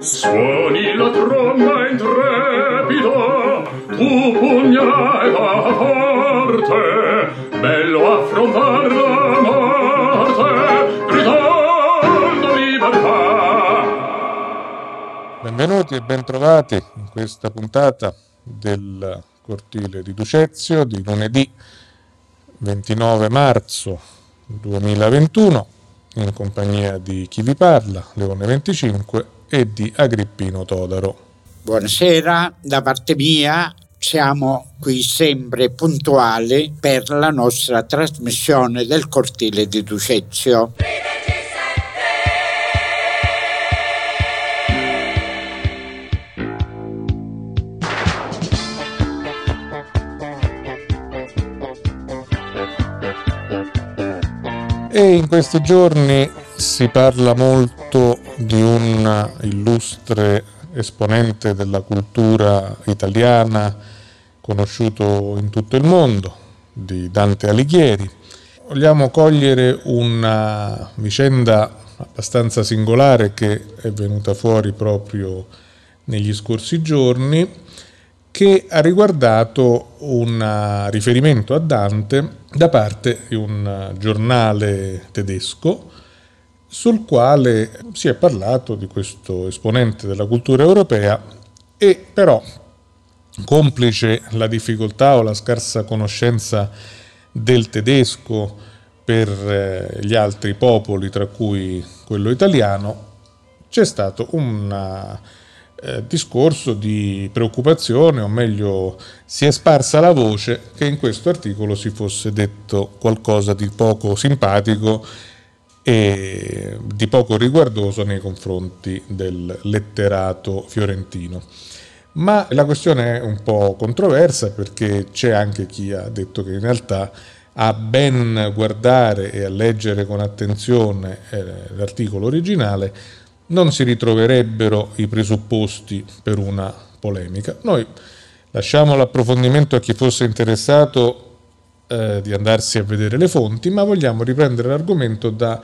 Suoni la tromba intrepida, tu pugna va forte, bello affrontar la morte, gridando libertà. Benvenuti e bentrovati in questa puntata del cortile di Ducezio di lunedì 29 marzo 2021 in compagnia di chi vi parla, Leone 25 e di Agrippino Todaro. Buonasera, da parte mia siamo qui sempre puntuali per la nostra trasmissione del cortile di Ducezio. In questi giorni si parla molto di un illustre esponente della cultura italiana conosciuto in tutto il mondo, di Dante Alighieri. Vogliamo cogliere una vicenda abbastanza singolare che è venuta fuori proprio negli scorsi giorni che ha riguardato un riferimento a Dante da parte di un giornale tedesco sul quale si è parlato di questo esponente della cultura europea e però complice la difficoltà o la scarsa conoscenza del tedesco per eh, gli altri popoli, tra cui quello italiano, c'è stato una eh, discorso di preoccupazione, o meglio si è sparsa la voce che in questo articolo si fosse detto qualcosa di poco simpatico e di poco riguardoso nei confronti del letterato fiorentino. Ma la questione è un po' controversa perché c'è anche chi ha detto che in realtà a ben guardare e a leggere con attenzione eh, l'articolo originale non si ritroverebbero i presupposti per una polemica. Noi lasciamo l'approfondimento a chi fosse interessato eh, di andarsi a vedere le fonti, ma vogliamo riprendere l'argomento da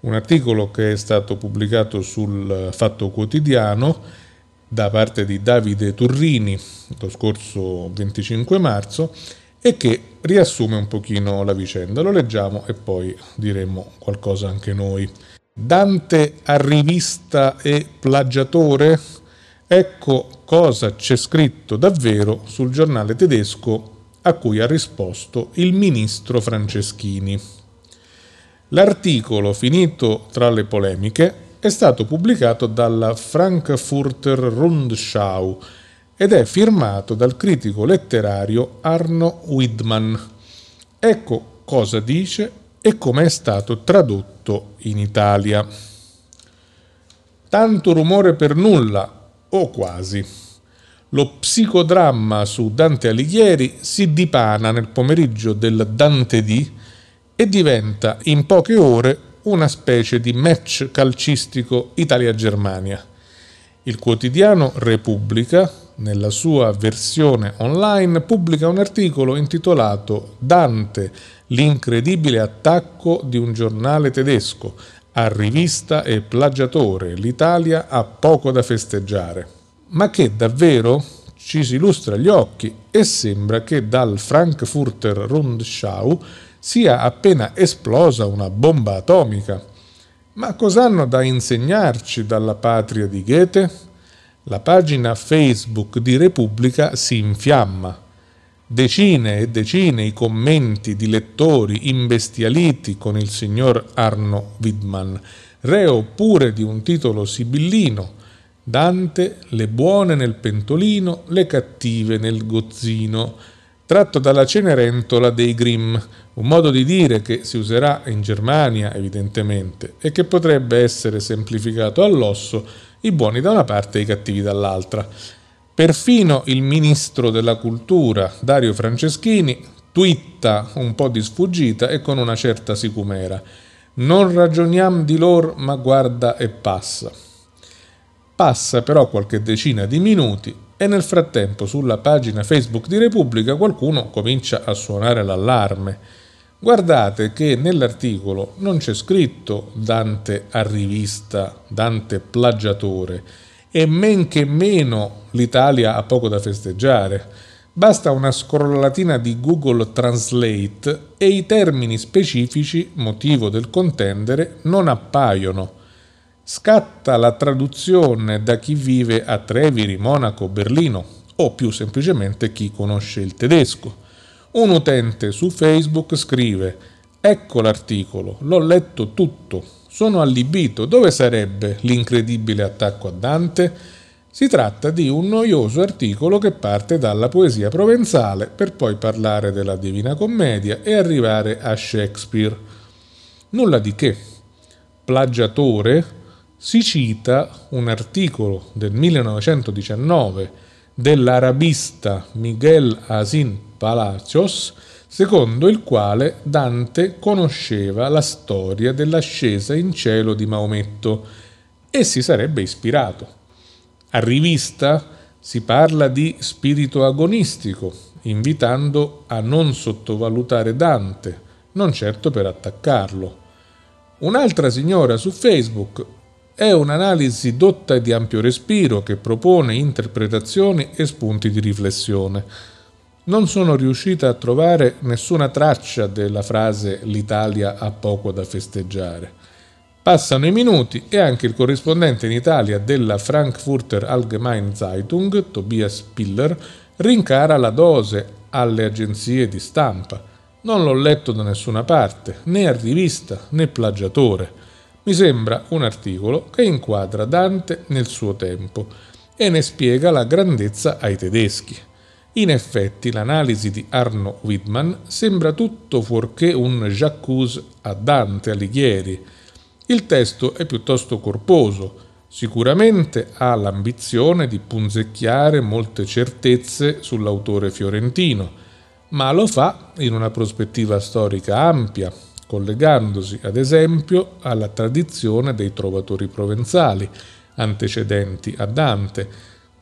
un articolo che è stato pubblicato sul Fatto Quotidiano da parte di Davide Turrini lo scorso 25 marzo e che riassume un pochino la vicenda. Lo leggiamo e poi diremo qualcosa anche noi. Dante arrivista e plagiatore? Ecco cosa c'è scritto davvero sul giornale tedesco a cui ha risposto il ministro Franceschini. L'articolo, finito tra le polemiche, è stato pubblicato dalla Frankfurter Rundschau ed è firmato dal critico letterario Arno Widmann. Ecco cosa dice e come è stato tradotto in Italia. Tanto rumore per nulla, o quasi. Lo psicodramma su Dante Alighieri si dipana nel pomeriggio del Dante D e diventa in poche ore una specie di match calcistico Italia-Germania. Il quotidiano Repubblica, nella sua versione online, pubblica un articolo intitolato Dante l'incredibile attacco di un giornale tedesco, a rivista e plagiatore, l'Italia ha poco da festeggiare. Ma che davvero ci si illustra agli occhi e sembra che dal Frankfurter Rundschau sia appena esplosa una bomba atomica. Ma cos'hanno da insegnarci dalla patria di Goethe? La pagina Facebook di Repubblica si infiamma decine e decine i commenti di lettori imbestialiti con il signor Arno Widman, reo pure di un titolo sibillino, Dante, le buone nel pentolino, le cattive nel gozzino, tratto dalla Cenerentola dei Grimm, un modo di dire che si userà in Germania evidentemente e che potrebbe essere semplificato all'osso, i buoni da una parte e i cattivi dall'altra. Perfino il ministro della cultura, Dario Franceschini, twitta un po' di sfuggita e con una certa sicumera. Non ragioniam di lor, ma guarda e passa. Passa però qualche decina di minuti e nel frattempo sulla pagina Facebook di Repubblica qualcuno comincia a suonare l'allarme. Guardate che nell'articolo non c'è scritto Dante arrivista, Dante plagiatore e men che meno l'Italia ha poco da festeggiare. Basta una scrollatina di Google Translate e i termini specifici, motivo del contendere, non appaiono. Scatta la traduzione da chi vive a Treviri, Monaco, Berlino o più semplicemente chi conosce il tedesco. Un utente su Facebook scrive Ecco l'articolo, l'ho letto tutto, sono allibito, dove sarebbe l'incredibile attacco a Dante? Si tratta di un noioso articolo che parte dalla poesia provenzale per poi parlare della Divina Commedia e arrivare a Shakespeare. Nulla di che. Plagiatore si cita un articolo del 1919 dell'arabista Miguel Asin Palacios, secondo il quale Dante conosceva la storia dell'ascesa in cielo di Maometto e si sarebbe ispirato. A rivista si parla di spirito agonistico, invitando a non sottovalutare Dante, non certo per attaccarlo. Un'altra signora su Facebook è un'analisi dotta di ampio respiro che propone interpretazioni e spunti di riflessione non sono riuscita a trovare nessuna traccia della frase l'Italia ha poco da festeggiare. Passano i minuti e anche il corrispondente in Italia della Frankfurter Allgemeine Zeitung, Tobias Piller, rincara la dose alle agenzie di stampa. Non l'ho letto da nessuna parte, né a rivista né plagiatore. Mi sembra un articolo che inquadra Dante nel suo tempo e ne spiega la grandezza ai tedeschi. In effetti l'analisi di Arno Widman sembra tutto fuorché un j'accuse a Dante Alighieri. Il testo è piuttosto corposo, sicuramente ha l'ambizione di punzecchiare molte certezze sull'autore fiorentino, ma lo fa in una prospettiva storica ampia, collegandosi ad esempio alla tradizione dei trovatori provenzali, antecedenti a Dante,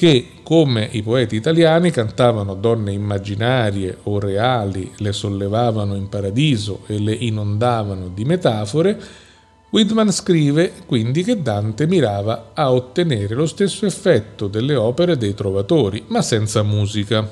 che, come i poeti italiani, cantavano donne immaginarie o reali, le sollevavano in paradiso e le inondavano di metafore, Whitman scrive quindi che Dante mirava a ottenere lo stesso effetto delle opere dei trovatori, ma senza musica.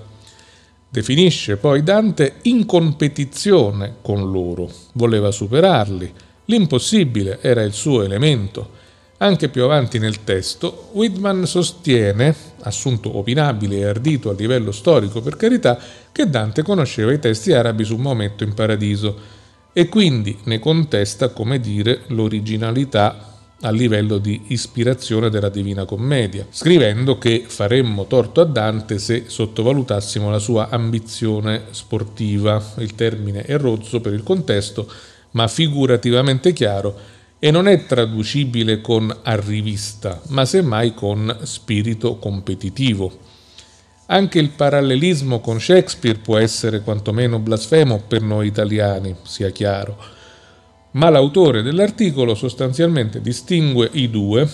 Definisce poi Dante in competizione con loro, voleva superarli, l'impossibile era il suo elemento anche più avanti nel testo, Whitman sostiene, assunto opinabile e ardito a livello storico per carità, che Dante conosceva i testi arabi su Maometto in paradiso e quindi ne contesta, come dire, l'originalità a livello di ispirazione della Divina Commedia, scrivendo che faremmo torto a Dante se sottovalutassimo la sua ambizione sportiva. Il termine è rozzo per il contesto, ma figurativamente chiaro e non è traducibile con arrivista, ma semmai con spirito competitivo. Anche il parallelismo con Shakespeare può essere quantomeno blasfemo per noi italiani, sia chiaro, ma l'autore dell'articolo sostanzialmente distingue i due,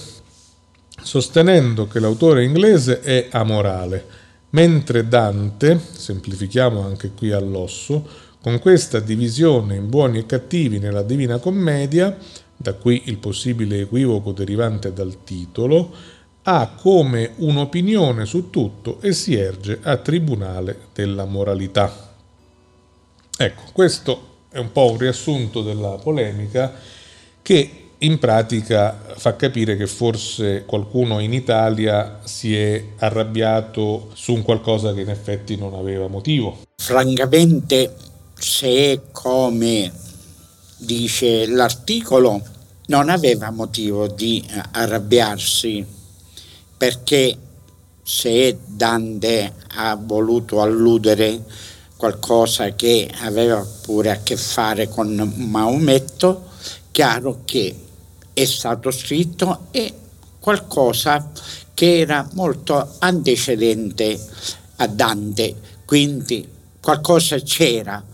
sostenendo che l'autore inglese è amorale, mentre Dante, semplifichiamo anche qui all'osso, con questa divisione in buoni e cattivi nella Divina Commedia, da qui il possibile equivoco derivante dal titolo, ha come un'opinione su tutto e si erge a tribunale della moralità. Ecco, questo è un po' un riassunto della polemica che in pratica fa capire che forse qualcuno in Italia si è arrabbiato su un qualcosa che in effetti non aveva motivo. Francamente, se come dice l'articolo, non aveva motivo di eh, arrabbiarsi perché se Dante ha voluto alludere qualcosa che aveva pure a che fare con Maometto, chiaro che è stato scritto e qualcosa che era molto antecedente a Dante, quindi qualcosa c'era.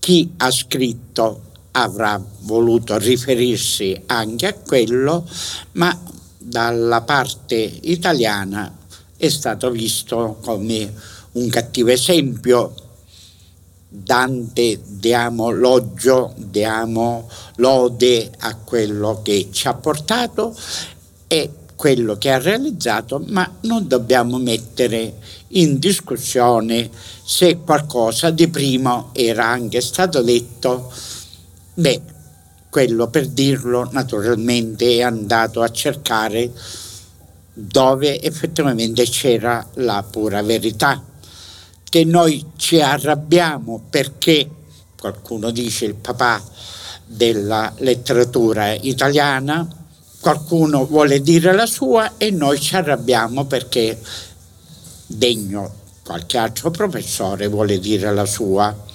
Chi ha scritto avrà voluto riferirsi anche a quello, ma dalla parte italiana è stato visto come un cattivo esempio Dante diamo l'oggio, diamo lode a quello che ci ha portato e quello che ha realizzato, ma non dobbiamo mettere in discussione se qualcosa di primo era anche stato detto. Beh, quello per dirlo naturalmente è andato a cercare dove effettivamente c'era la pura verità che noi ci arrabbiamo perché qualcuno dice il papà della letteratura italiana, qualcuno vuole dire la sua e noi ci arrabbiamo perché degno qualche altro professore vuole dire la sua.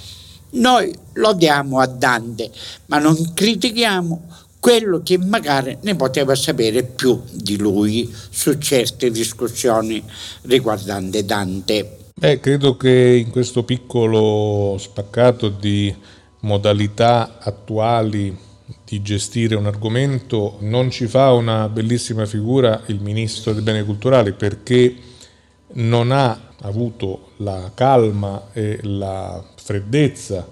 Noi lo diamo a Dante, ma non critichiamo quello che magari ne poteva sapere più di lui su certe discussioni riguardanti Dante. Beh, credo che in questo piccolo spaccato di modalità attuali di gestire un argomento non ci fa una bellissima figura il ministro dei beni culturali perché non ha avuto la calma e la freddezza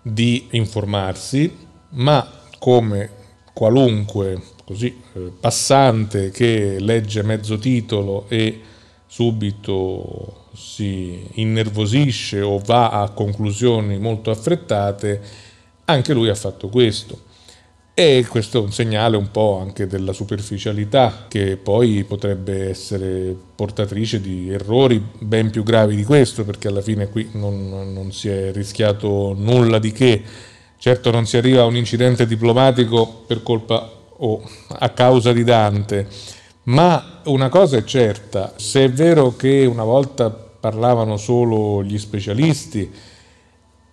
di informarsi, ma come qualunque così, eh, passante che legge mezzo titolo e subito si innervosisce o va a conclusioni molto affrettate, anche lui ha fatto questo. E questo è un segnale un po' anche della superficialità che poi potrebbe essere portatrice di errori ben più gravi di questo, perché alla fine qui non, non si è rischiato nulla di che. Certo non si arriva a un incidente diplomatico per colpa o a causa di Dante, ma una cosa è certa, se è vero che una volta parlavano solo gli specialisti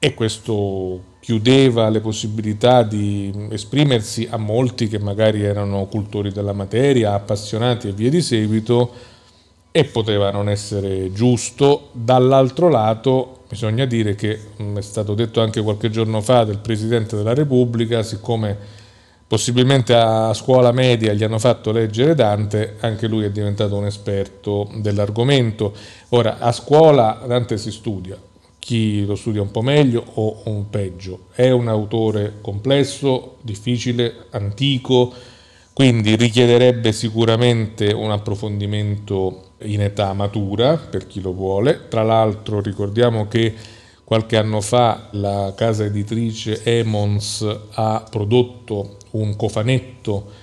e questo chiudeva le possibilità di esprimersi a molti che magari erano cultori della materia, appassionati e via di seguito, e poteva non essere giusto. Dall'altro lato bisogna dire che è stato detto anche qualche giorno fa del Presidente della Repubblica, siccome Possibilmente a scuola media gli hanno fatto leggere Dante, anche lui è diventato un esperto dell'argomento. Ora, a scuola Dante si studia, chi lo studia un po' meglio o un peggio. È un autore complesso, difficile, antico, quindi richiederebbe sicuramente un approfondimento in età matura per chi lo vuole. Tra l'altro ricordiamo che qualche anno fa la casa editrice Emons ha prodotto un cofanetto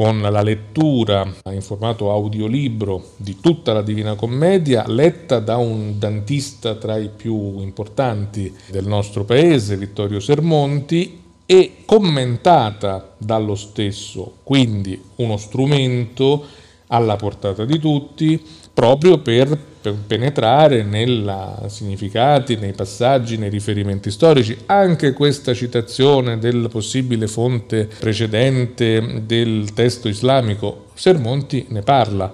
con la lettura in formato audiolibro di tutta la Divina Commedia, letta da un dantista tra i più importanti del nostro paese, Vittorio Sermonti, e commentata dallo stesso, quindi uno strumento alla portata di tutti, proprio per, penetrare nei significati, nei passaggi, nei riferimenti storici. Anche questa citazione della possibile fonte precedente del testo islamico, Sermonti ne parla,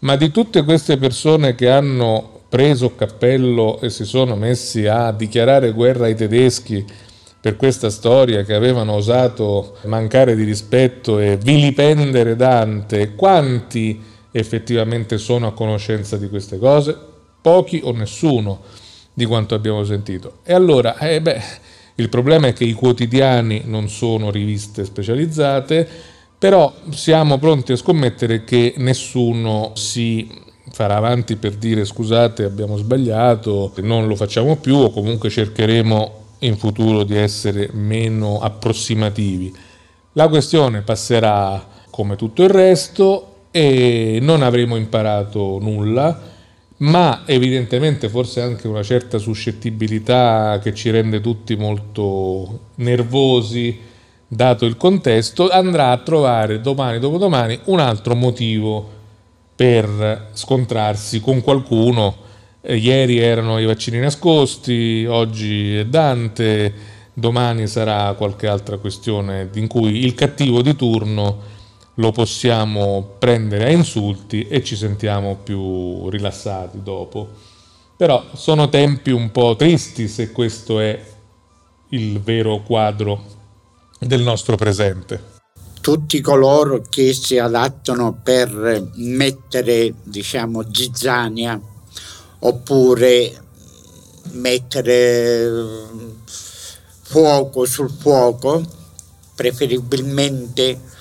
ma di tutte queste persone che hanno preso cappello e si sono messi a dichiarare guerra ai tedeschi per questa storia che avevano osato mancare di rispetto e vilipendere Dante, quanti effettivamente sono a conoscenza di queste cose? Pochi o nessuno di quanto abbiamo sentito. E allora, eh beh, il problema è che i quotidiani non sono riviste specializzate, però siamo pronti a scommettere che nessuno si farà avanti per dire scusate abbiamo sbagliato, non lo facciamo più o comunque cercheremo in futuro di essere meno approssimativi. La questione passerà come tutto il resto e non avremo imparato nulla, ma evidentemente forse anche una certa suscettibilità che ci rende tutti molto nervosi dato il contesto, andrà a trovare domani dopodomani un altro motivo per scontrarsi con qualcuno. Eh, ieri erano i vaccini nascosti, oggi è Dante, domani sarà qualche altra questione in cui il cattivo di turno lo possiamo prendere a insulti e ci sentiamo più rilassati dopo. Però sono tempi un po' tristi se questo è il vero quadro del nostro presente. Tutti coloro che si adattano per mettere, diciamo, zizzania oppure mettere fuoco sul fuoco, preferibilmente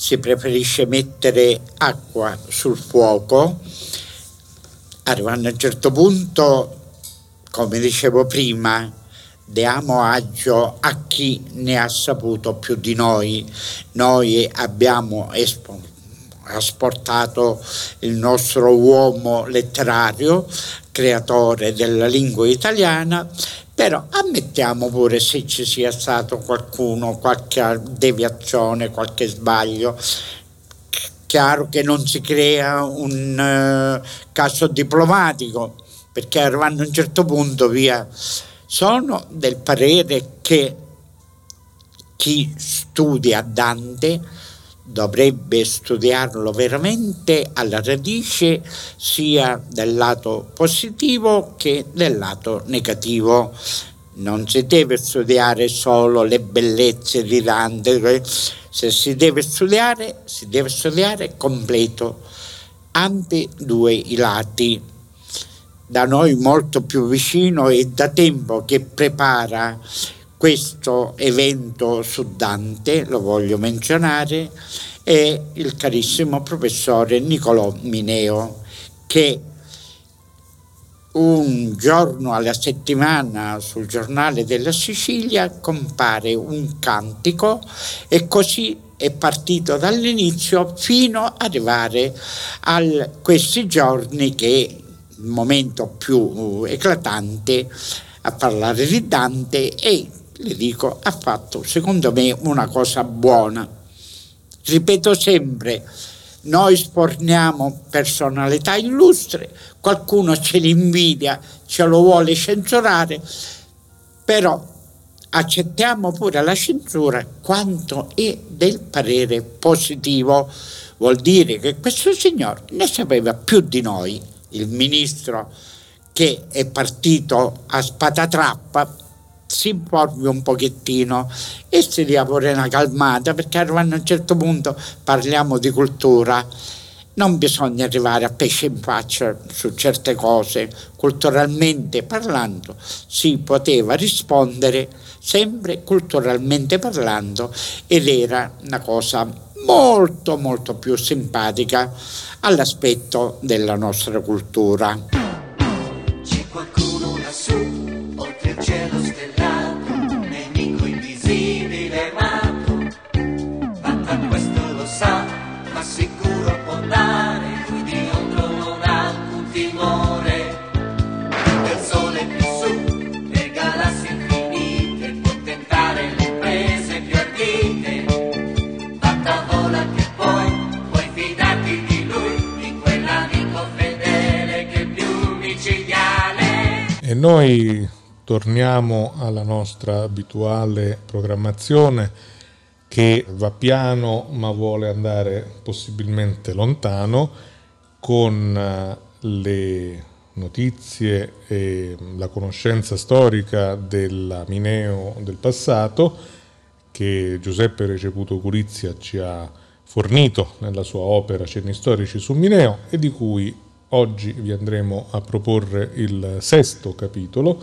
si preferisce mettere acqua sul fuoco, arrivando a un certo punto, come dicevo prima, diamo agio a chi ne ha saputo più di noi. Noi abbiamo asportato il nostro uomo letterario, creatore della lingua italiana, però ammettiamo pure se ci sia stato qualcuno, qualche deviazione, qualche sbaglio. Chiaro che non si crea un uh, caso diplomatico, perché arrivando a un certo punto via. Sono del parere che chi studia Dante dovrebbe studiarlo veramente alla radice sia del lato positivo che del lato negativo. Non si deve studiare solo le bellezze di Dante, se si deve studiare, si deve studiare completo, ambedue i lati. Da noi molto più vicino e da tempo che prepara questo evento su Dante, lo voglio menzionare, è il carissimo professore Niccolò Mineo, che un giorno alla settimana sul giornale della Sicilia compare un cantico e così è partito dall'inizio fino ad arrivare a questi giorni che il momento più eclatante a parlare di Dante e le dico, ha fatto secondo me una cosa buona. Ripeto sempre, noi sporniamo personalità illustre, qualcuno ce l'invidia, ce lo vuole censurare, però accettiamo pure la censura quanto è del parere positivo. Vuol dire che questo signore ne sapeva più di noi, il ministro che è partito a spatatrappa si informi un pochettino. E si dia pure una calmata perché arrivando a un certo punto parliamo di cultura. Non bisogna arrivare a pesce in faccia su certe cose. Culturalmente parlando si poteva rispondere sempre culturalmente parlando ed era una cosa molto molto più simpatica all'aspetto della nostra cultura. C'è qualcuno lassù, noi torniamo alla nostra abituale programmazione che va piano ma vuole andare possibilmente lontano con eh, le notizie e la conoscenza storica della Mineo del passato che Giuseppe Receputo Curizia ci ha fornito nella sua opera Cenni storici su Mineo e di cui Oggi vi andremo a proporre il sesto capitolo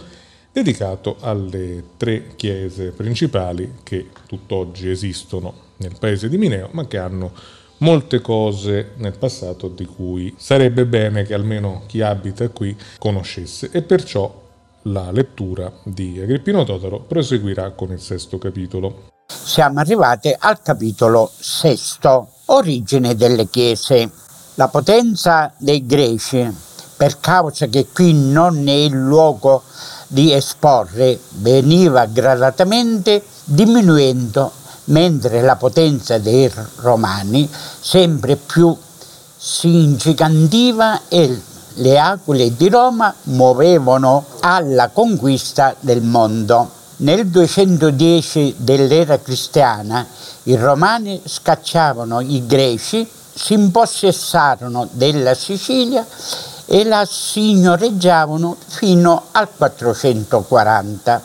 dedicato alle tre chiese principali che tutt'oggi esistono nel paese di Mineo, ma che hanno molte cose nel passato di cui sarebbe bene che almeno chi abita qui conoscesse e perciò la lettura di Agrippino Totaro proseguirà con il sesto capitolo. Siamo arrivati al capitolo sesto, origine delle chiese la potenza dei greci, per causa che qui non è il luogo di esporre, veniva gradatamente diminuendo, mentre la potenza dei romani sempre più si ingigantiva e le aquile di Roma muovevano alla conquista del mondo. Nel 210 dell'era cristiana i romani scacciavano i greci si impossessarono della Sicilia e la signoreggiavano fino al 440.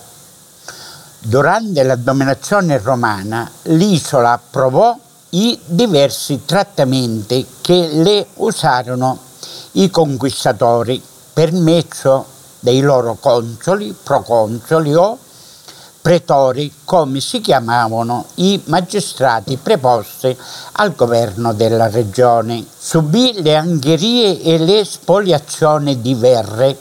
Durante la dominazione romana l'isola approvò i diversi trattamenti che le usarono i conquistatori per mezzo dei loro consoli, proconsoli o pretori, come si chiamavano i magistrati preposti al governo della regione. Subì le angherie e le spoliazioni di Verre,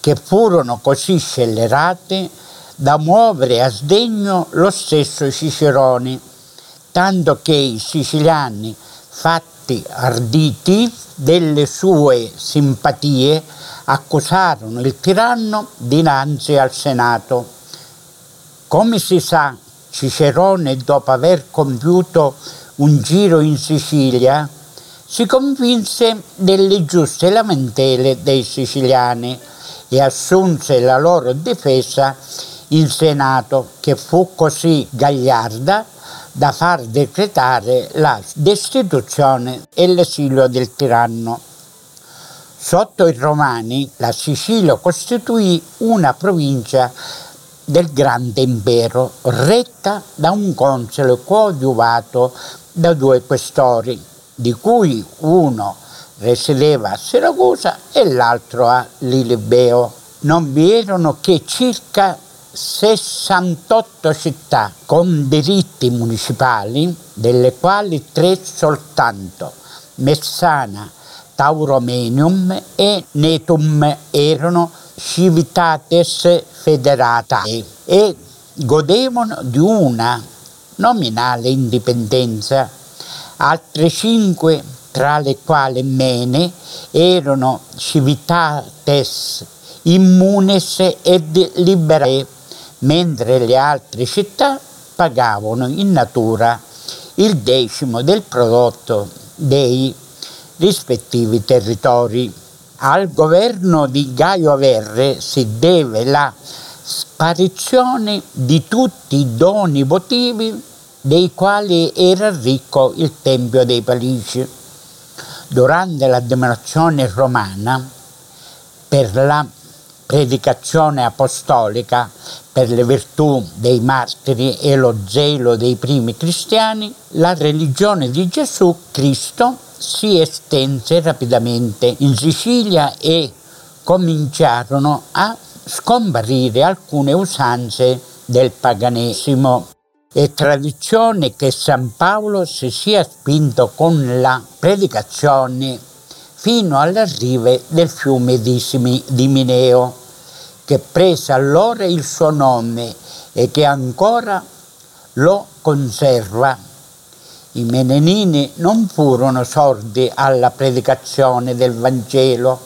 che furono così scellerate da muovere a sdegno lo stesso Cicerone, tanto che i siciliani, fatti arditi delle sue simpatie, accusarono il tiranno dinanzi al Senato come si sa, Cicerone, dopo aver compiuto un giro in Sicilia, si convinse delle giuste lamentele dei siciliani e assunse la loro difesa in Senato, che fu così gagliarda da far decretare la destituzione e l'esilio del tiranno. Sotto i Romani la Sicilia costituì una provincia del grande impero, retta da un console coadiuvato da due questori, di cui uno risiedeva a Siracusa e l'altro a Lilibeo. Non vi erano che circa 68 città con diritti municipali, delle quali tre soltanto, Messana, Tauromenium e Netum erano civitates federatae e godevano di una nominale indipendenza. Altre cinque, tra le quali Mene, erano civitates immunes ed liberae, mentre le altre città pagavano in natura il decimo del prodotto dei rispettivi territori. Al governo di Gaio Verre si deve la sparizione di tutti i doni votivi dei quali era ricco il Tempio dei Palici. Durante la dominazione romana, per la predicazione apostolica, per le virtù dei martiri e lo zelo dei primi cristiani, la religione di Gesù Cristo si estense rapidamente in Sicilia e cominciarono a scomparire alcune usanze del paganesimo. È tradizione che San Paolo si sia spinto con la predicazione fino alle rive del fiume di Mineo, che prese allora il suo nome e che ancora lo conserva i menenini non furono sordi alla predicazione del Vangelo.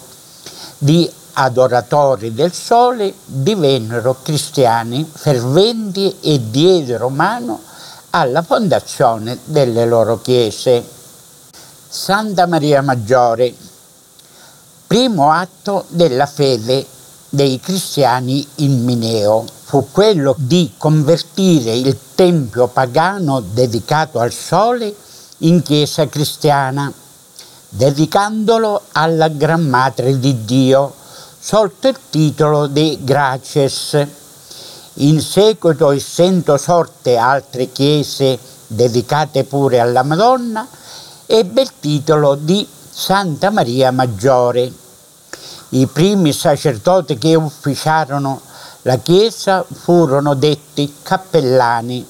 Di adoratori del sole divennero cristiani ferventi e diedero mano alla fondazione delle loro chiese. Santa Maria Maggiore, primo atto della fede dei cristiani in Mineo fu quello di convertire il tempio pagano dedicato al sole in chiesa cristiana, dedicandolo alla Gran Madre di Dio sotto il titolo di Graces. In seguito, essendo sorte altre chiese dedicate pure alla Madonna, ebbe il titolo di Santa Maria Maggiore. I primi sacerdoti che ufficiarono la chiesa furono detti cappellani,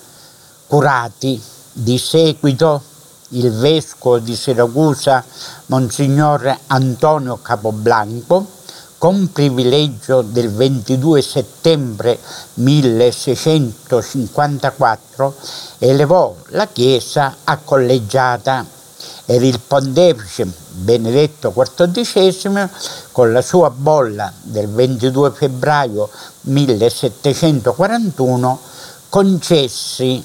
curati. Di seguito il vescovo di Siracusa, Monsignor Antonio Capoblanco, con privilegio del 22 settembre 1654, elevò la chiesa a collegiata ed il pontefice Benedetto XIV con la sua bolla del 22 febbraio 1741 concessi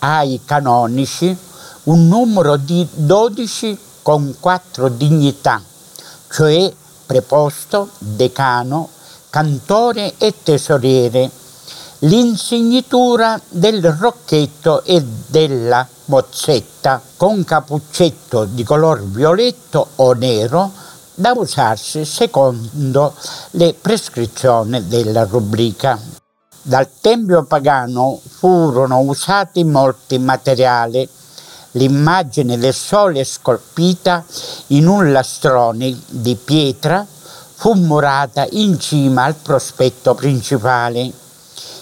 ai canonici un numero di 12 con quattro dignità, cioè preposto, decano, cantore e tesoriere, l'insignitura del rocchetto e della mozzetta con capuccetto di color violetto o nero da usarsi secondo le prescrizioni della rubrica. Dal tempio pagano furono usati molti materiali. L'immagine del sole scolpita in un lastrone di pietra fu murata in cima al prospetto principale.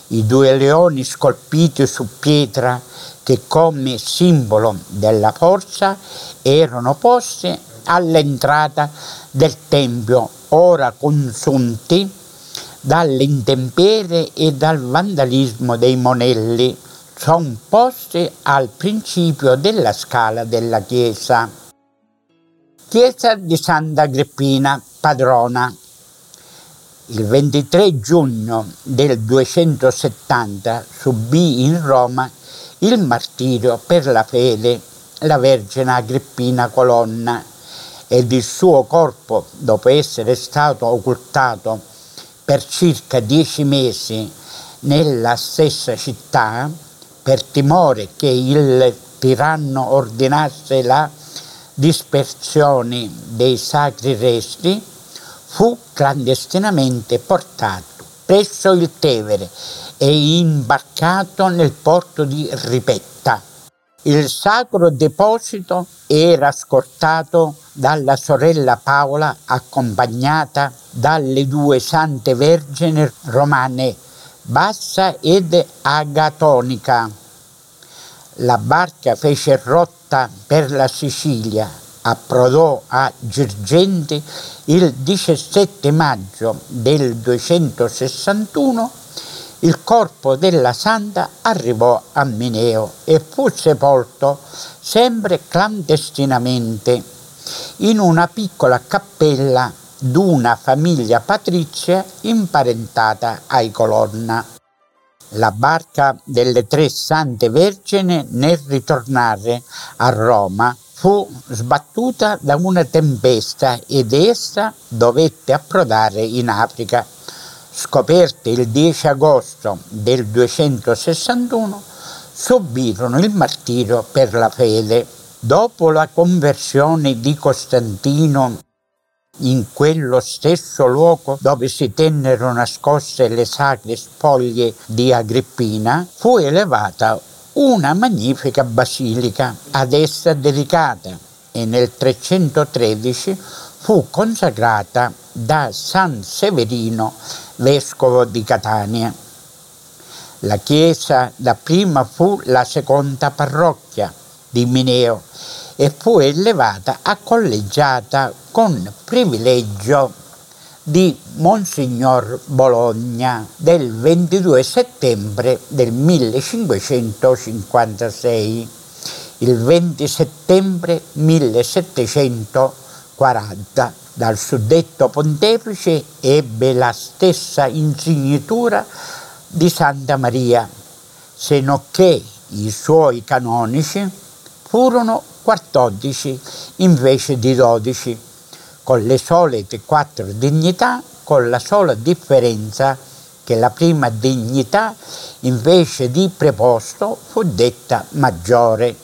I due leoni scolpiti su pietra che come simbolo della forza erano posti all'entrata del tempio, ora consunti dalle intemperie e dal vandalismo dei monelli, sono posti al principio della scala della chiesa. Chiesa di Santa Agrippina, padrona. Il 23 giugno del 270 subì in Roma il martirio per la fede la Vergine Agrippina Colonna ed il suo corpo, dopo essere stato occultato per circa dieci mesi nella stessa città, per timore che il tiranno ordinasse la dispersione dei sacri resti, fu clandestinamente portato presso il Tevere e imbarcato nel porto di Ripetta. Il sacro deposito era scortato dalla sorella Paola accompagnata dalle due sante vergini romane, Bassa ed Agatonica. La barca fece rotta per la Sicilia, approdò a Girgenti il 17 maggio del 261 il corpo della santa arrivò a Mineo e fu sepolto sempre clandestinamente in una piccola cappella d'una famiglia patrizia imparentata ai Colonna. La barca delle tre sante vergini nel ritornare a Roma fu sbattuta da una tempesta ed essa dovette approdare in Africa. Scoperte il 10 agosto del 261, subirono il martirio per la fede. Dopo la conversione di Costantino in quello stesso luogo dove si tennero nascoste le sacre spoglie di Agrippina, fu elevata una magnifica basilica ad essa dedicata e nel 313 fu consacrata da San Severino, vescovo di Catania. La chiesa dapprima fu la seconda parrocchia di Mineo e fu elevata a collegiata con privilegio di Monsignor Bologna del 22 settembre del 1556. Il 20 settembre 1740 dal suddetto pontefice ebbe la stessa insignitura di Santa Maria, se non che i suoi canonici furono 14 invece di 12, con le solite quattro dignità, con la sola differenza che la prima dignità invece di preposto fu detta maggiore.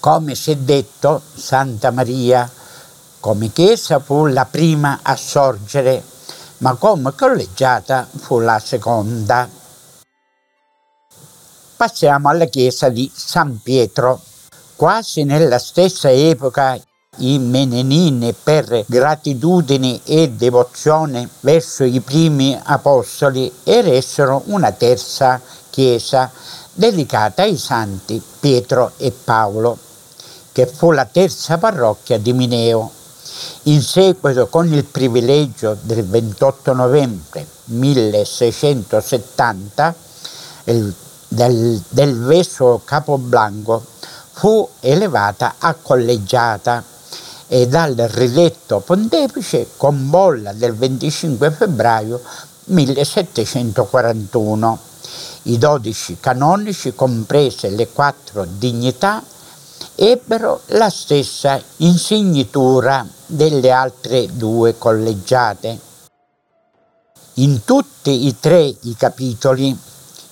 Come si è detto, Santa Maria come chiesa fu la prima a sorgere, ma come collegiata fu la seconda. Passiamo alla chiesa di San Pietro. Quasi nella stessa epoca i menenini per gratitudine e devozione verso i primi apostoli eressero una terza chiesa dedicata ai santi Pietro e Paolo, che fu la terza parrocchia di Mineo. In seguito, con il privilegio del 28 novembre 1670 del, del vescovo Capoblanco, fu elevata a collegiata e dal ridetto pontefice con bolla del 25 febbraio 1741. I dodici canonici, comprese le quattro dignità, ebbero la stessa insignitura delle altre due collegiate. In tutti e tre i capitoli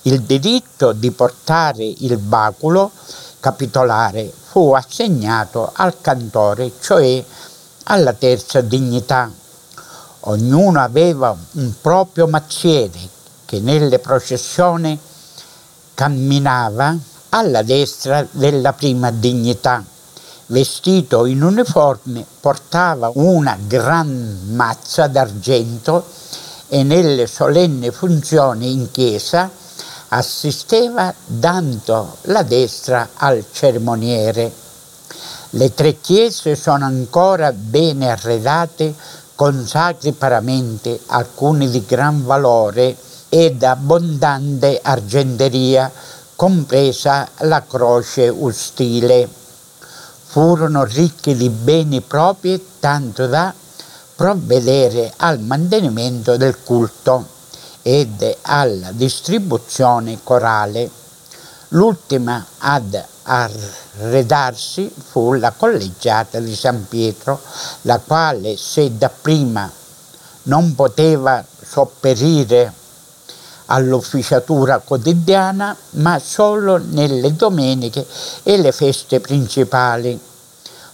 il diritto di portare il baculo capitolare fu assegnato al cantore, cioè alla terza dignità. Ognuno aveva un proprio mazziere che nelle processioni camminava alla destra della prima dignità, vestito in uniforme, portava una gran mazza d'argento e nelle solenni funzioni in chiesa assisteva dando la destra al cerimoniere. Le tre chiese sono ancora bene arredate con sacri paramenti, alcuni di gran valore ed abbondante argenteria, compresa la croce ustile. Furono ricchi di beni propri tanto da provvedere al mantenimento del culto ed alla distribuzione corale. L'ultima ad arredarsi fu la collegiata di San Pietro, la quale se dapprima non poteva sopperire all'ufficiatura quotidiana, ma solo nelle domeniche e le feste principali.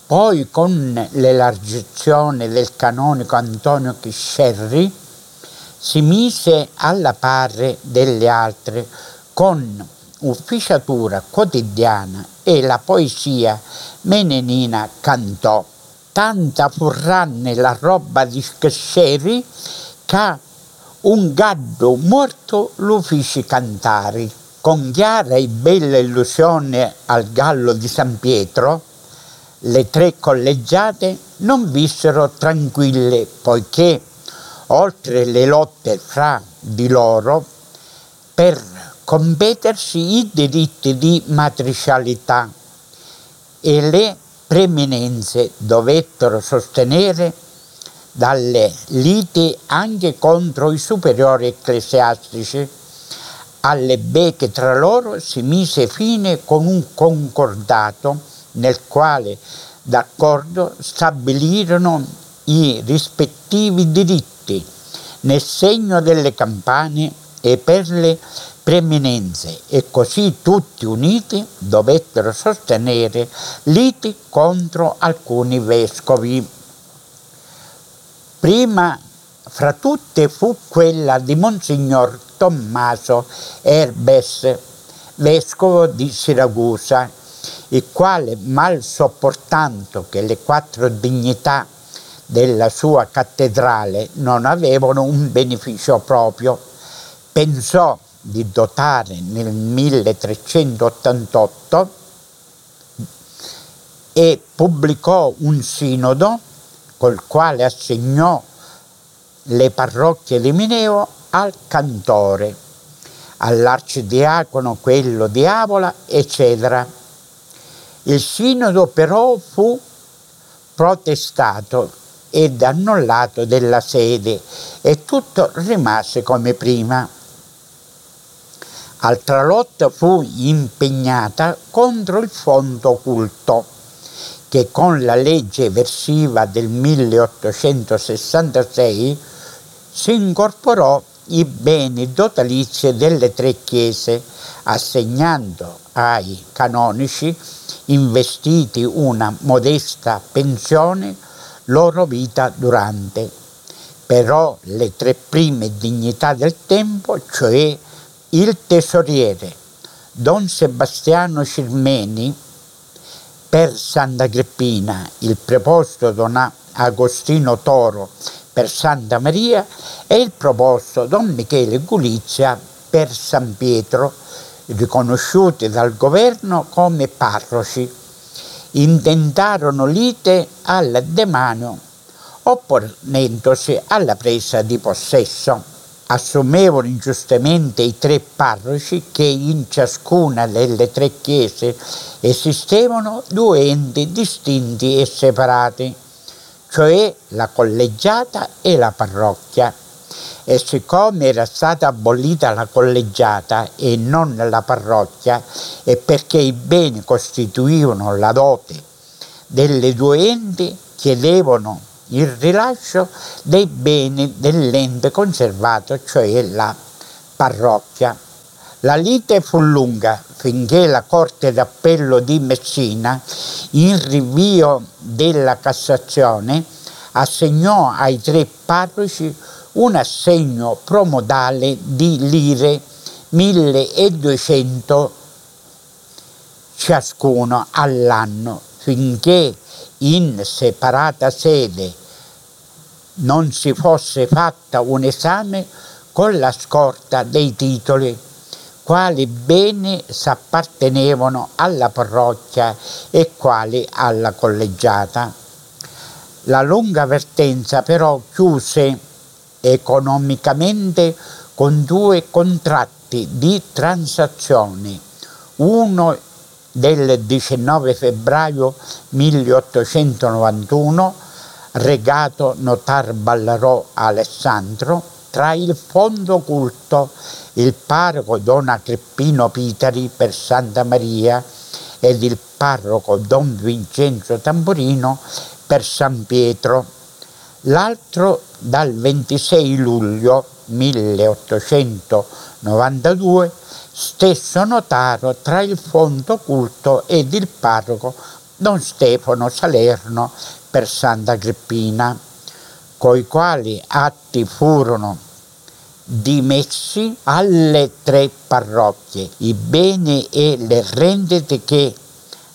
Poi con l'elargizione del canonico Antonio Chiscerri si mise alla pari delle altre con ufficiatura quotidiana e la poesia menenina cantò. Tanta furranne la roba di Chiscerri che un gaddo morto lo fece cantare. Con chiara e bella illusione al gallo di San Pietro, le tre collegiate non vissero tranquille poiché, oltre le lotte fra di loro, per competersi i diritti di matricialità e le preminenze dovettero sostenere dalle liti anche contro i superiori ecclesiastici. Alle becche tra loro si mise fine con un concordato nel quale d'accordo stabilirono i rispettivi diritti nel segno delle campane e per le preminenze e così tutti uniti dovettero sostenere liti contro alcuni vescovi. Prima fra tutte fu quella di Monsignor Tommaso Erbes, vescovo di Siracusa, il quale, mal sopportando che le quattro dignità della sua cattedrale non avevano un beneficio proprio, pensò di dotare nel 1388 e pubblicò un sinodo col quale assegnò le parrocchie di Mineo al cantore, all'arcidiacono quello di Avola, eccetera. Il sinodo però fu protestato ed annullato della sede e tutto rimase come prima. Altra lotta fu impegnata contro il fondo culto che con la legge versiva del 1866 si incorporò i beni dotalizi delle tre chiese, assegnando ai canonici investiti una modesta pensione loro vita durante. Però le tre prime dignità del tempo, cioè il tesoriere Don Sebastiano Cirmeni, per Sant'Agrippina, il preposto Don Agostino Toro per Santa Maria e il proposto Don Michele Gulizia per San Pietro, riconosciuti dal governo come parroci. Intentarono lite al demanio opponendosi alla presa di possesso assumevano ingiustamente i tre parroci che in ciascuna delle tre chiese esistevano due enti distinti e separati, cioè la collegiata e la parrocchia. E siccome era stata abolita la collegiata e non la parrocchia, e perché i beni costituivano la dote delle due enti, chiedevano il rilascio dei beni dell'ente conservato, cioè la parrocchia. La lite fu lunga finché la Corte d'Appello di Messina, in rinvio della Cassazione, assegnò ai tre parroci un assegno promodale di lire 1200 ciascuno all'anno finché in separata sede non si fosse fatta un esame con la scorta dei titoli, quali bene s'appartenevano alla parrocchia e quali alla collegiata. La lunga vertenza però chiuse economicamente con due contratti di transazione, uno del 19 febbraio 1891, regato notar Ballarò Alessandro, tra il fondo culto, il parroco Don Agrippino Pitari per Santa Maria ed il parroco Don Vincenzo Tamburino per San Pietro. L'altro dal 26 luglio 1892 stesso notaro tra il fondo culto ed il parroco Don Stefano Salerno per Santa Agrippina, coi quali atti furono dimessi alle tre parrocchie i beni e le rendite che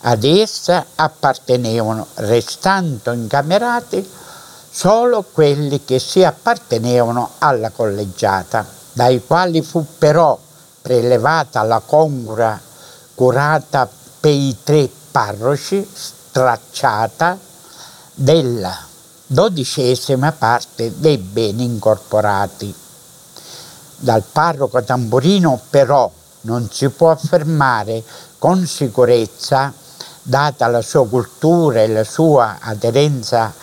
ad essa appartenevano, restando incamerati solo quelli che si appartenevano alla collegiata, dai quali fu però prelevata la congrua curata per i tre parroci, stracciata della dodicesima parte dei beni incorporati. Dal parroco Tamburino però non si può affermare con sicurezza, data la sua cultura e la sua aderenza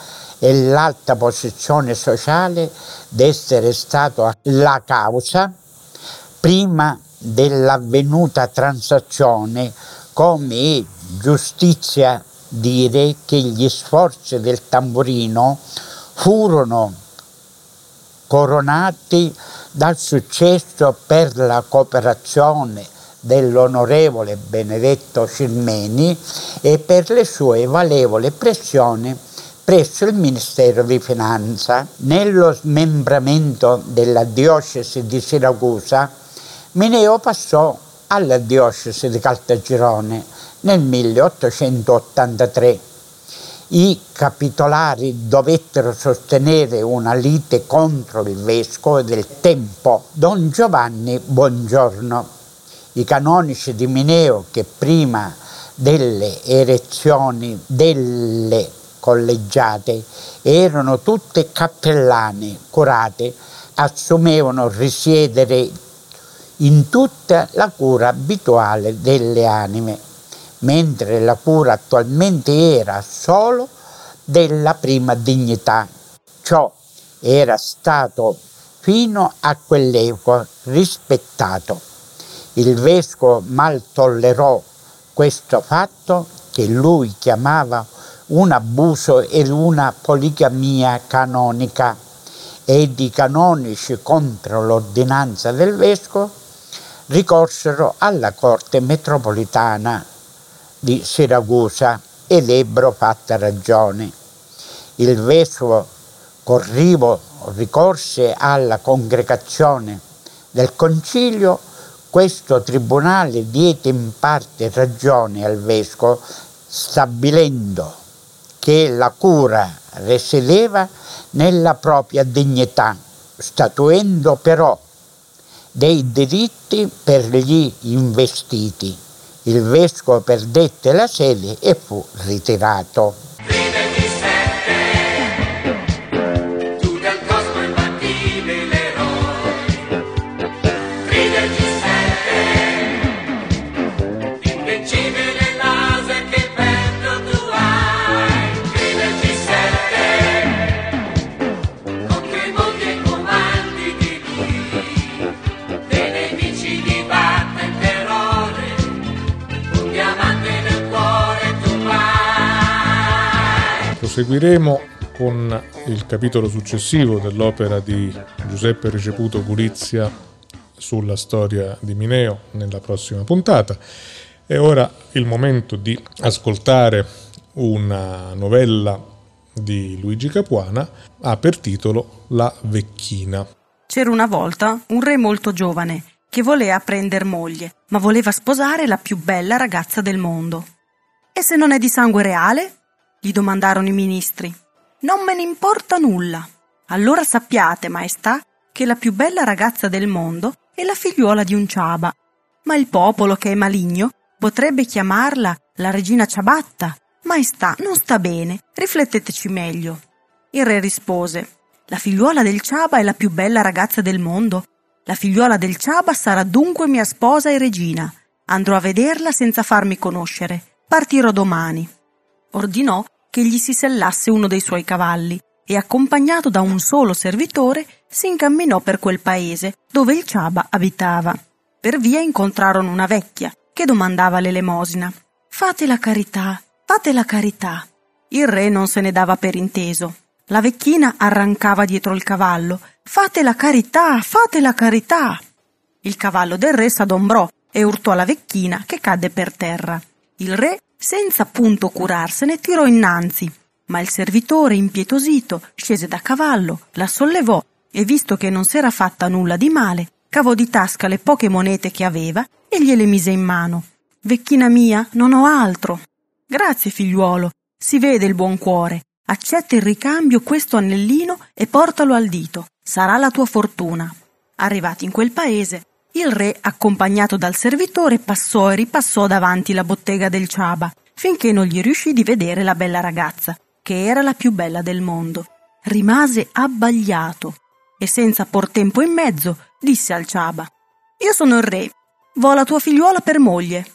e l'alta posizione sociale, d'essere stato la causa prima dell'avvenuta transazione come giustizia dire che gli sforzi del tamburino furono coronati dal successo per la cooperazione dell'onorevole Benedetto Cirmeni e per le sue valevoli pressioni presso il Ministero di Finanza. Nello smembramento della diocesi di Siracusa Mineo passò alla diocesi di Caltagirone nel 1883. I capitolari dovettero sostenere una lite contro il vescovo del tempo, Don Giovanni Buongiorno. I canonici di Mineo, che prima delle erezioni delle collegiate erano tutte cappellane curate, assumevano risiedere in tutta la cura abituale delle anime, mentre la cura attualmente era solo della prima dignità. Ciò era stato fino a quell'epoca rispettato. Il vescovo mal tollerò questo fatto che lui chiamava un abuso ed una poligamia canonica ed i canonici contro l'ordinanza del vescovo ricorsero alla corte metropolitana di Siracusa ed ebbero fatta ragione. Il vescovo Corrivo ricorse alla congregazione del concilio, questo tribunale diede in parte ragione al vescovo stabilendo che la cura risiedeva nella propria dignità, statuendo però dei diritti per gli investiti. Il vescovo perdette la sede e fu ritirato. Proseguiremo con il capitolo successivo dell'opera di Giuseppe Riceputo Gulizia sulla storia di Mineo nella prossima puntata. È ora il momento di ascoltare una novella di Luigi Capuana, ha per titolo La vecchina. C'era una volta un re molto giovane che voleva prender moglie, ma voleva sposare la più bella ragazza del mondo E se non è di sangue reale? Gli domandarono i ministri. Non me ne importa nulla. Allora sappiate, maestà, che la più bella ragazza del mondo è la figliuola di un ciaba. Ma il popolo, che è maligno, potrebbe chiamarla la regina ciabatta. Maestà, non sta bene, rifletteteci meglio. Il re rispose, la figliuola del ciaba è la più bella ragazza del mondo. La figliuola del ciaba sarà dunque mia sposa e regina. Andrò a vederla senza farmi conoscere. Partirò domani. Ordinò che gli si sellasse uno dei suoi cavalli e accompagnato da un solo servitore si incamminò per quel paese dove il Ciaba abitava. Per via incontrarono una vecchia che domandava l'elemosina. Fate la carità, fate la carità. Il re non se ne dava per inteso. La vecchina arrancava dietro il cavallo. Fate la carità, fate la carità. Il cavallo del re s'adombrò e urtò la vecchina che cadde per terra. Il re, senza punto curarsene, tirò innanzi ma il servitore, impietosito, scese da cavallo, la sollevò e, visto che non s'era fatta nulla di male, cavò di tasca le poche monete che aveva e gliele mise in mano. Vecchina mia, non ho altro. Grazie, figliuolo, si vede il buon cuore. Accetta in ricambio questo anellino e portalo al dito. Sarà la tua fortuna. Arrivati in quel paese, il re, accompagnato dal servitore, passò e ripassò davanti la bottega del Ciaba, finché non gli riuscì di vedere la bella ragazza, che era la più bella del mondo. Rimase abbagliato e senza por tempo in mezzo disse al Ciaba Io sono il re, vo la tua figliuola per moglie.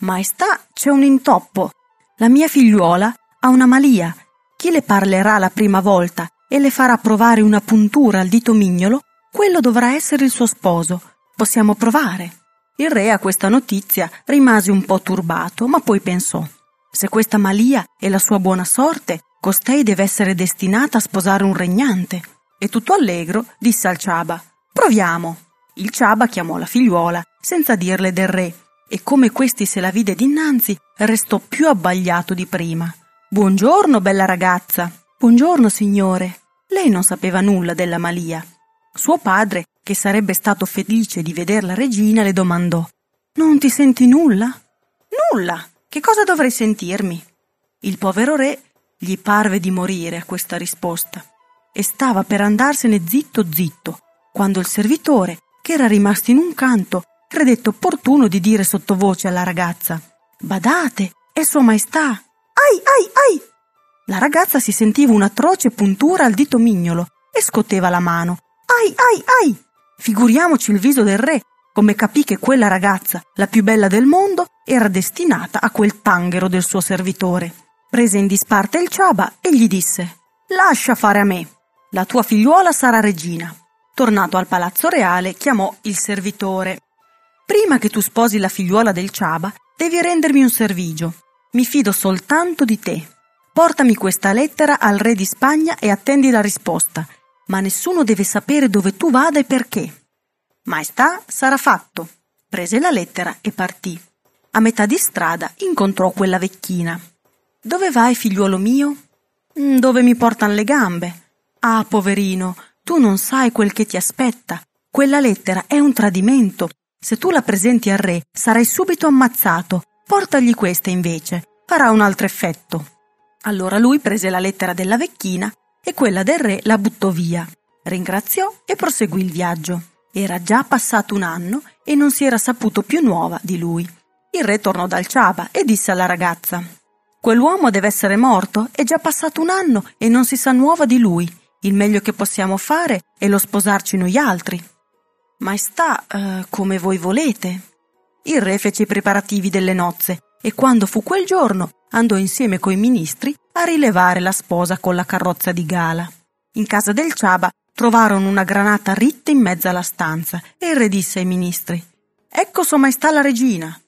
Maestà, c'è un intoppo. La mia figliuola ha una malia. Chi le parlerà la prima volta e le farà provare una puntura al dito mignolo, quello dovrà essere il suo sposo. Possiamo provare. Il re a questa notizia rimase un po' turbato, ma poi pensò se questa Malia è la sua buona sorte, costei deve essere destinata a sposare un regnante. E tutto allegro disse al Ciaba: Proviamo. Il Ciaba chiamò la figliuola, senza dirle del re, e come questi se la vide dinanzi, restò più abbagliato di prima. Buongiorno, bella ragazza. Buongiorno, signore. Lei non sapeva nulla della Malia. Suo padre, che sarebbe stato felice di veder la regina, le domandò: Non ti senti nulla? Nulla, che cosa dovrei sentirmi? Il povero re gli parve di morire a questa risposta e stava per andarsene zitto zitto, quando il servitore, che era rimasto in un canto, credette opportuno di dire sottovoce alla ragazza Badate, è Sua Maestà. Ai, ai, ai! La ragazza si sentiva un'atroce puntura al dito mignolo e scoteva la mano. Ai, ai, ai! Figuriamoci il viso del re, come capì che quella ragazza, la più bella del mondo, era destinata a quel tanghero del suo servitore. Prese in disparte il ciaba e gli disse Lascia fare a me. La tua figliuola sarà regina. Tornato al palazzo reale, chiamò il servitore. Prima che tu sposi la figliuola del ciaba, devi rendermi un servigio. Mi fido soltanto di te. Portami questa lettera al re di Spagna e attendi la risposta, ma nessuno deve sapere dove tu vada e perché. Maestà, sarà fatto. Prese la lettera e partì. A metà di strada incontrò quella vecchina. Dove vai, figliuolo mio? Mm, dove mi portan le gambe. Ah, poverino, tu non sai quel che ti aspetta. Quella lettera è un tradimento. Se tu la presenti al re, sarai subito ammazzato. Portagli questa invece. Farà un altro effetto. Allora lui prese la lettera della vecchina e quella del re la buttò via. Ringraziò e proseguì il viaggio. Era già passato un anno e non si era saputo più nuova di lui. Il re tornò dal Ciaba e disse alla ragazza Quell'uomo deve essere morto, è già passato un anno e non si sa nuova di lui. Il meglio che possiamo fare è lo sposarci noi altri. Maestà, eh, come voi volete. Il re fece i preparativi delle nozze e quando fu quel giorno andò insieme coi ministri a rilevare la sposa con la carrozza di gala. In casa del Ciaba trovarono una granata ritta in mezzo alla stanza e il re disse ai ministri Ecco Sua Maestà la regina.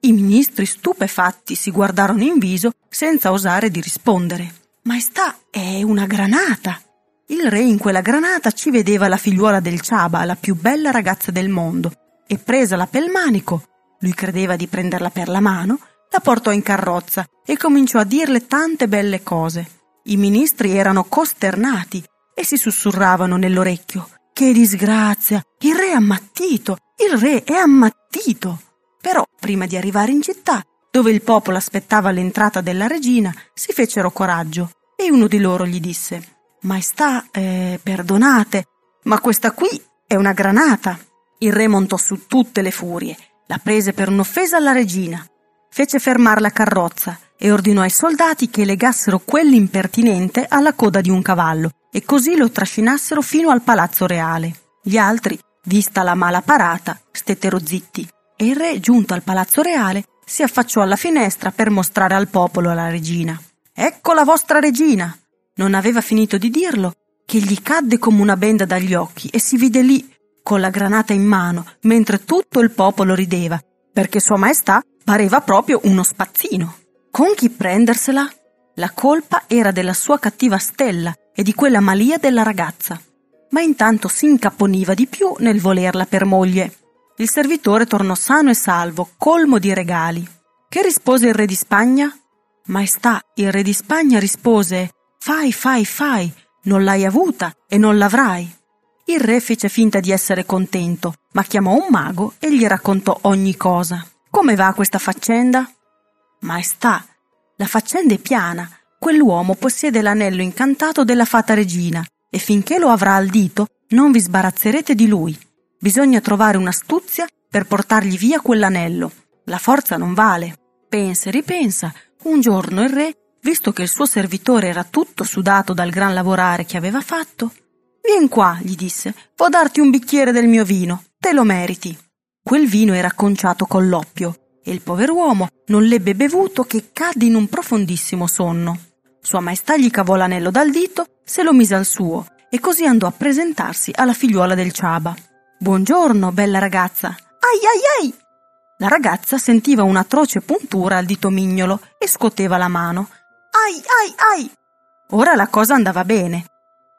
I ministri stupefatti si guardarono in viso senza osare di rispondere. Maestà, è una granata. Il re in quella granata ci vedeva la figliuola del Ciaba, la più bella ragazza del mondo, e presala pel manico, lui credeva di prenderla per la mano, la portò in carrozza e cominciò a dirle tante belle cose. I ministri erano costernati e si sussurravano nell'orecchio. Che disgrazia! Il re è ammattito! Il re è ammattito! Però, prima di arrivare in città, dove il popolo aspettava l'entrata della regina, si fecero coraggio e uno di loro gli disse Maestà, eh, perdonate, ma questa qui è una granata. Il re montò su tutte le furie, la prese per un'offesa alla regina, fece fermare la carrozza e ordinò ai soldati che legassero quell'impertinente alla coda di un cavallo e così lo trascinassero fino al palazzo reale. Gli altri, vista la mala parata, stettero zitti e il re, giunto al palazzo reale, si affacciò alla finestra per mostrare al popolo la regina. Ecco la vostra regina! Non aveva finito di dirlo che gli cadde come una benda dagli occhi e si vide lì, con la granata in mano, mentre tutto il popolo rideva, perché Sua Maestà pareva proprio uno spazzino. Con chi prendersela? La colpa era della sua cattiva stella e di quella malia della ragazza. Ma intanto si incaponiva di più nel volerla per moglie. Il servitore tornò sano e salvo, colmo di regali. Che rispose il re di Spagna? Maestà, il re di Spagna rispose Fai, fai, fai, non l'hai avuta e non l'avrai. Il re fece finta di essere contento, ma chiamò un mago e gli raccontò ogni cosa. Come va questa faccenda? Maestà, la faccenda è piana. Quell'uomo possiede l'anello incantato della fata regina e finché lo avrà al dito non vi sbarazzerete di lui. Bisogna trovare un'astuzia per portargli via quell'anello. La forza non vale. Pensa e ripensa. Un giorno il re visto che il suo servitore era tutto sudato dal gran lavorare che aveva fatto. Vien qua, gli disse, vo darti un bicchiere del mio vino, te lo meriti. Quel vino era conciato con l'oppio e il pover'uomo non l'ebbe bevuto che cadde in un profondissimo sonno. Sua maestà gli cavò l'anello dal dito, se lo mise al suo e così andò a presentarsi alla figliuola del Ciaba. Buongiorno, bella ragazza. Ai ai ai! La ragazza sentiva un'atroce puntura al dito mignolo e scoteva la mano, ai, ai, ai! Ora la cosa andava bene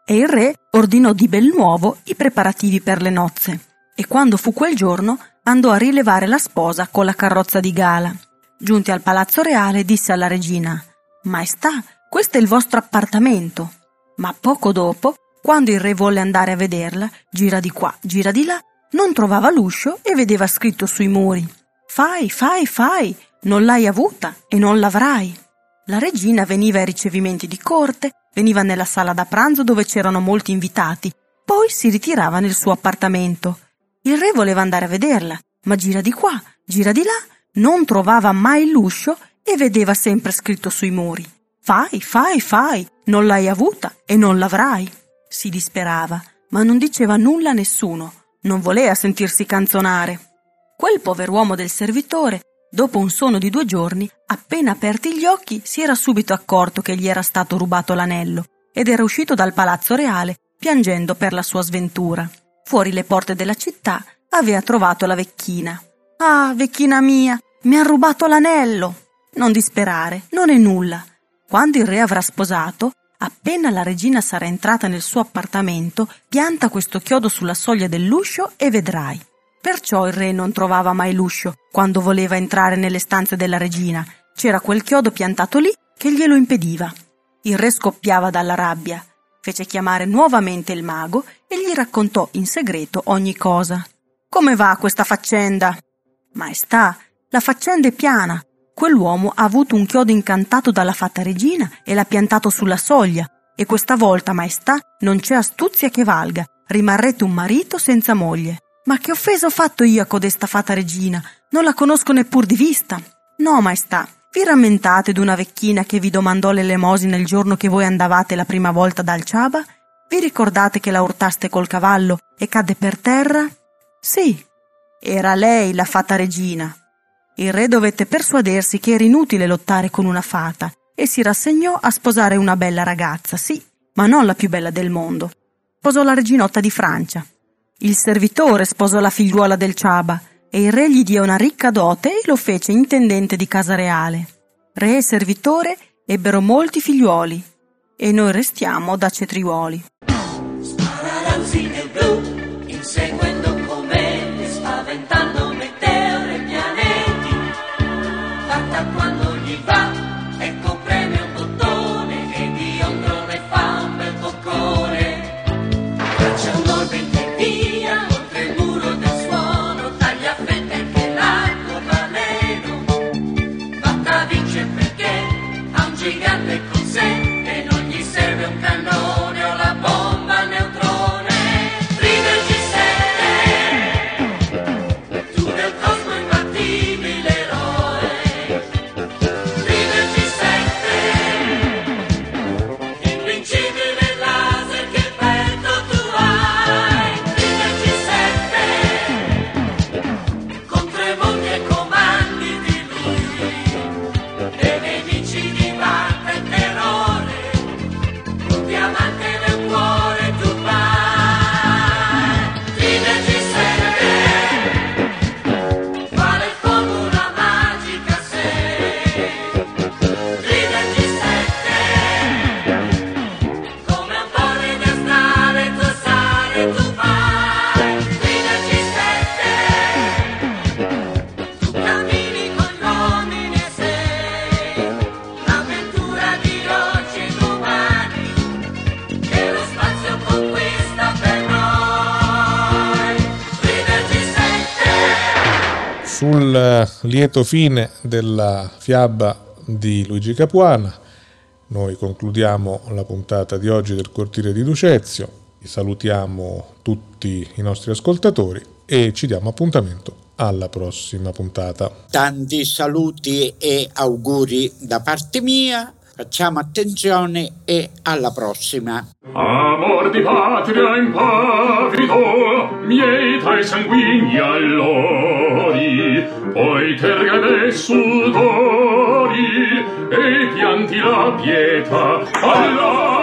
e il re ordinò di bel nuovo i preparativi per le nozze e quando fu quel giorno andò a rilevare la sposa con la carrozza di gala. Giunti al palazzo reale disse alla regina Maestà, questo è il vostro appartamento. Ma poco dopo, quando il re volle andare a vederla, gira di qua, gira di là, non trovava l'uscio e vedeva scritto sui muri Fai, fai, fai, non l'hai avuta e non l'avrai. La regina veniva ai ricevimenti di corte, veniva nella sala da pranzo dove c'erano molti invitati, poi si ritirava nel suo appartamento. Il re voleva andare a vederla, ma gira di qua, gira di là, non trovava mai l'uscio e vedeva sempre scritto sui muri. Fai, fai, fai, non l'hai avuta e non l'avrai. Si disperava, ma non diceva nulla a nessuno, non voleva sentirsi canzonare. Quel pover'uomo del servitore Dopo un sonno di due giorni, appena aperti gli occhi, si era subito accorto che gli era stato rubato l'anello ed era uscito dal palazzo reale piangendo per la sua sventura. Fuori le porte della città aveva trovato la vecchina. Ah, vecchina mia, mi ha rubato l'anello. Non disperare, non è nulla. Quando il re avrà sposato, appena la regina sarà entrata nel suo appartamento, pianta questo chiodo sulla soglia dell'uscio e vedrai. Perciò il re non trovava mai l'uscio quando voleva entrare nelle stanze della regina. C'era quel chiodo piantato lì che glielo impediva. Il re scoppiava dalla rabbia. Fece chiamare nuovamente il mago e gli raccontò in segreto ogni cosa. Come va questa faccenda? Maestà, la faccenda è piana. Quell'uomo ha avuto un chiodo incantato dalla fata regina e l'ha piantato sulla soglia. E questa volta, maestà, non c'è astuzia che valga. Rimarrete un marito senza moglie. Ma che offesa ho fatto io a codesta fata regina? Non la conosco neppur di vista. No, maestà, vi rammentate d'una vecchina che vi domandò l'elemosina il giorno che voi andavate la prima volta dal Ciaba? Vi ricordate che la urtaste col cavallo e cadde per terra? Sì, era lei la fata regina. Il re dovette persuadersi che era inutile lottare con una fata e si rassegnò a sposare una bella ragazza, sì, ma non la più bella del mondo. Sposò la reginotta di Francia, il servitore sposò la figliuola del Ciaba e il re gli diede una ricca dote e lo fece intendente di casa reale. Re e servitore ebbero molti figliuoli e noi restiamo da cetriuoli. Lieto fine della fiaba di Luigi Capuana. Noi concludiamo la puntata di oggi del Cortile di Ducezio, salutiamo tutti i nostri ascoltatori e ci diamo appuntamento alla prossima puntata. Tanti saluti e auguri da parte mia, facciamo attenzione e alla prossima. Amor di patria impavido, miei tra i sanguigni allori, poi tergane sudori e pianti la pietà. Allora!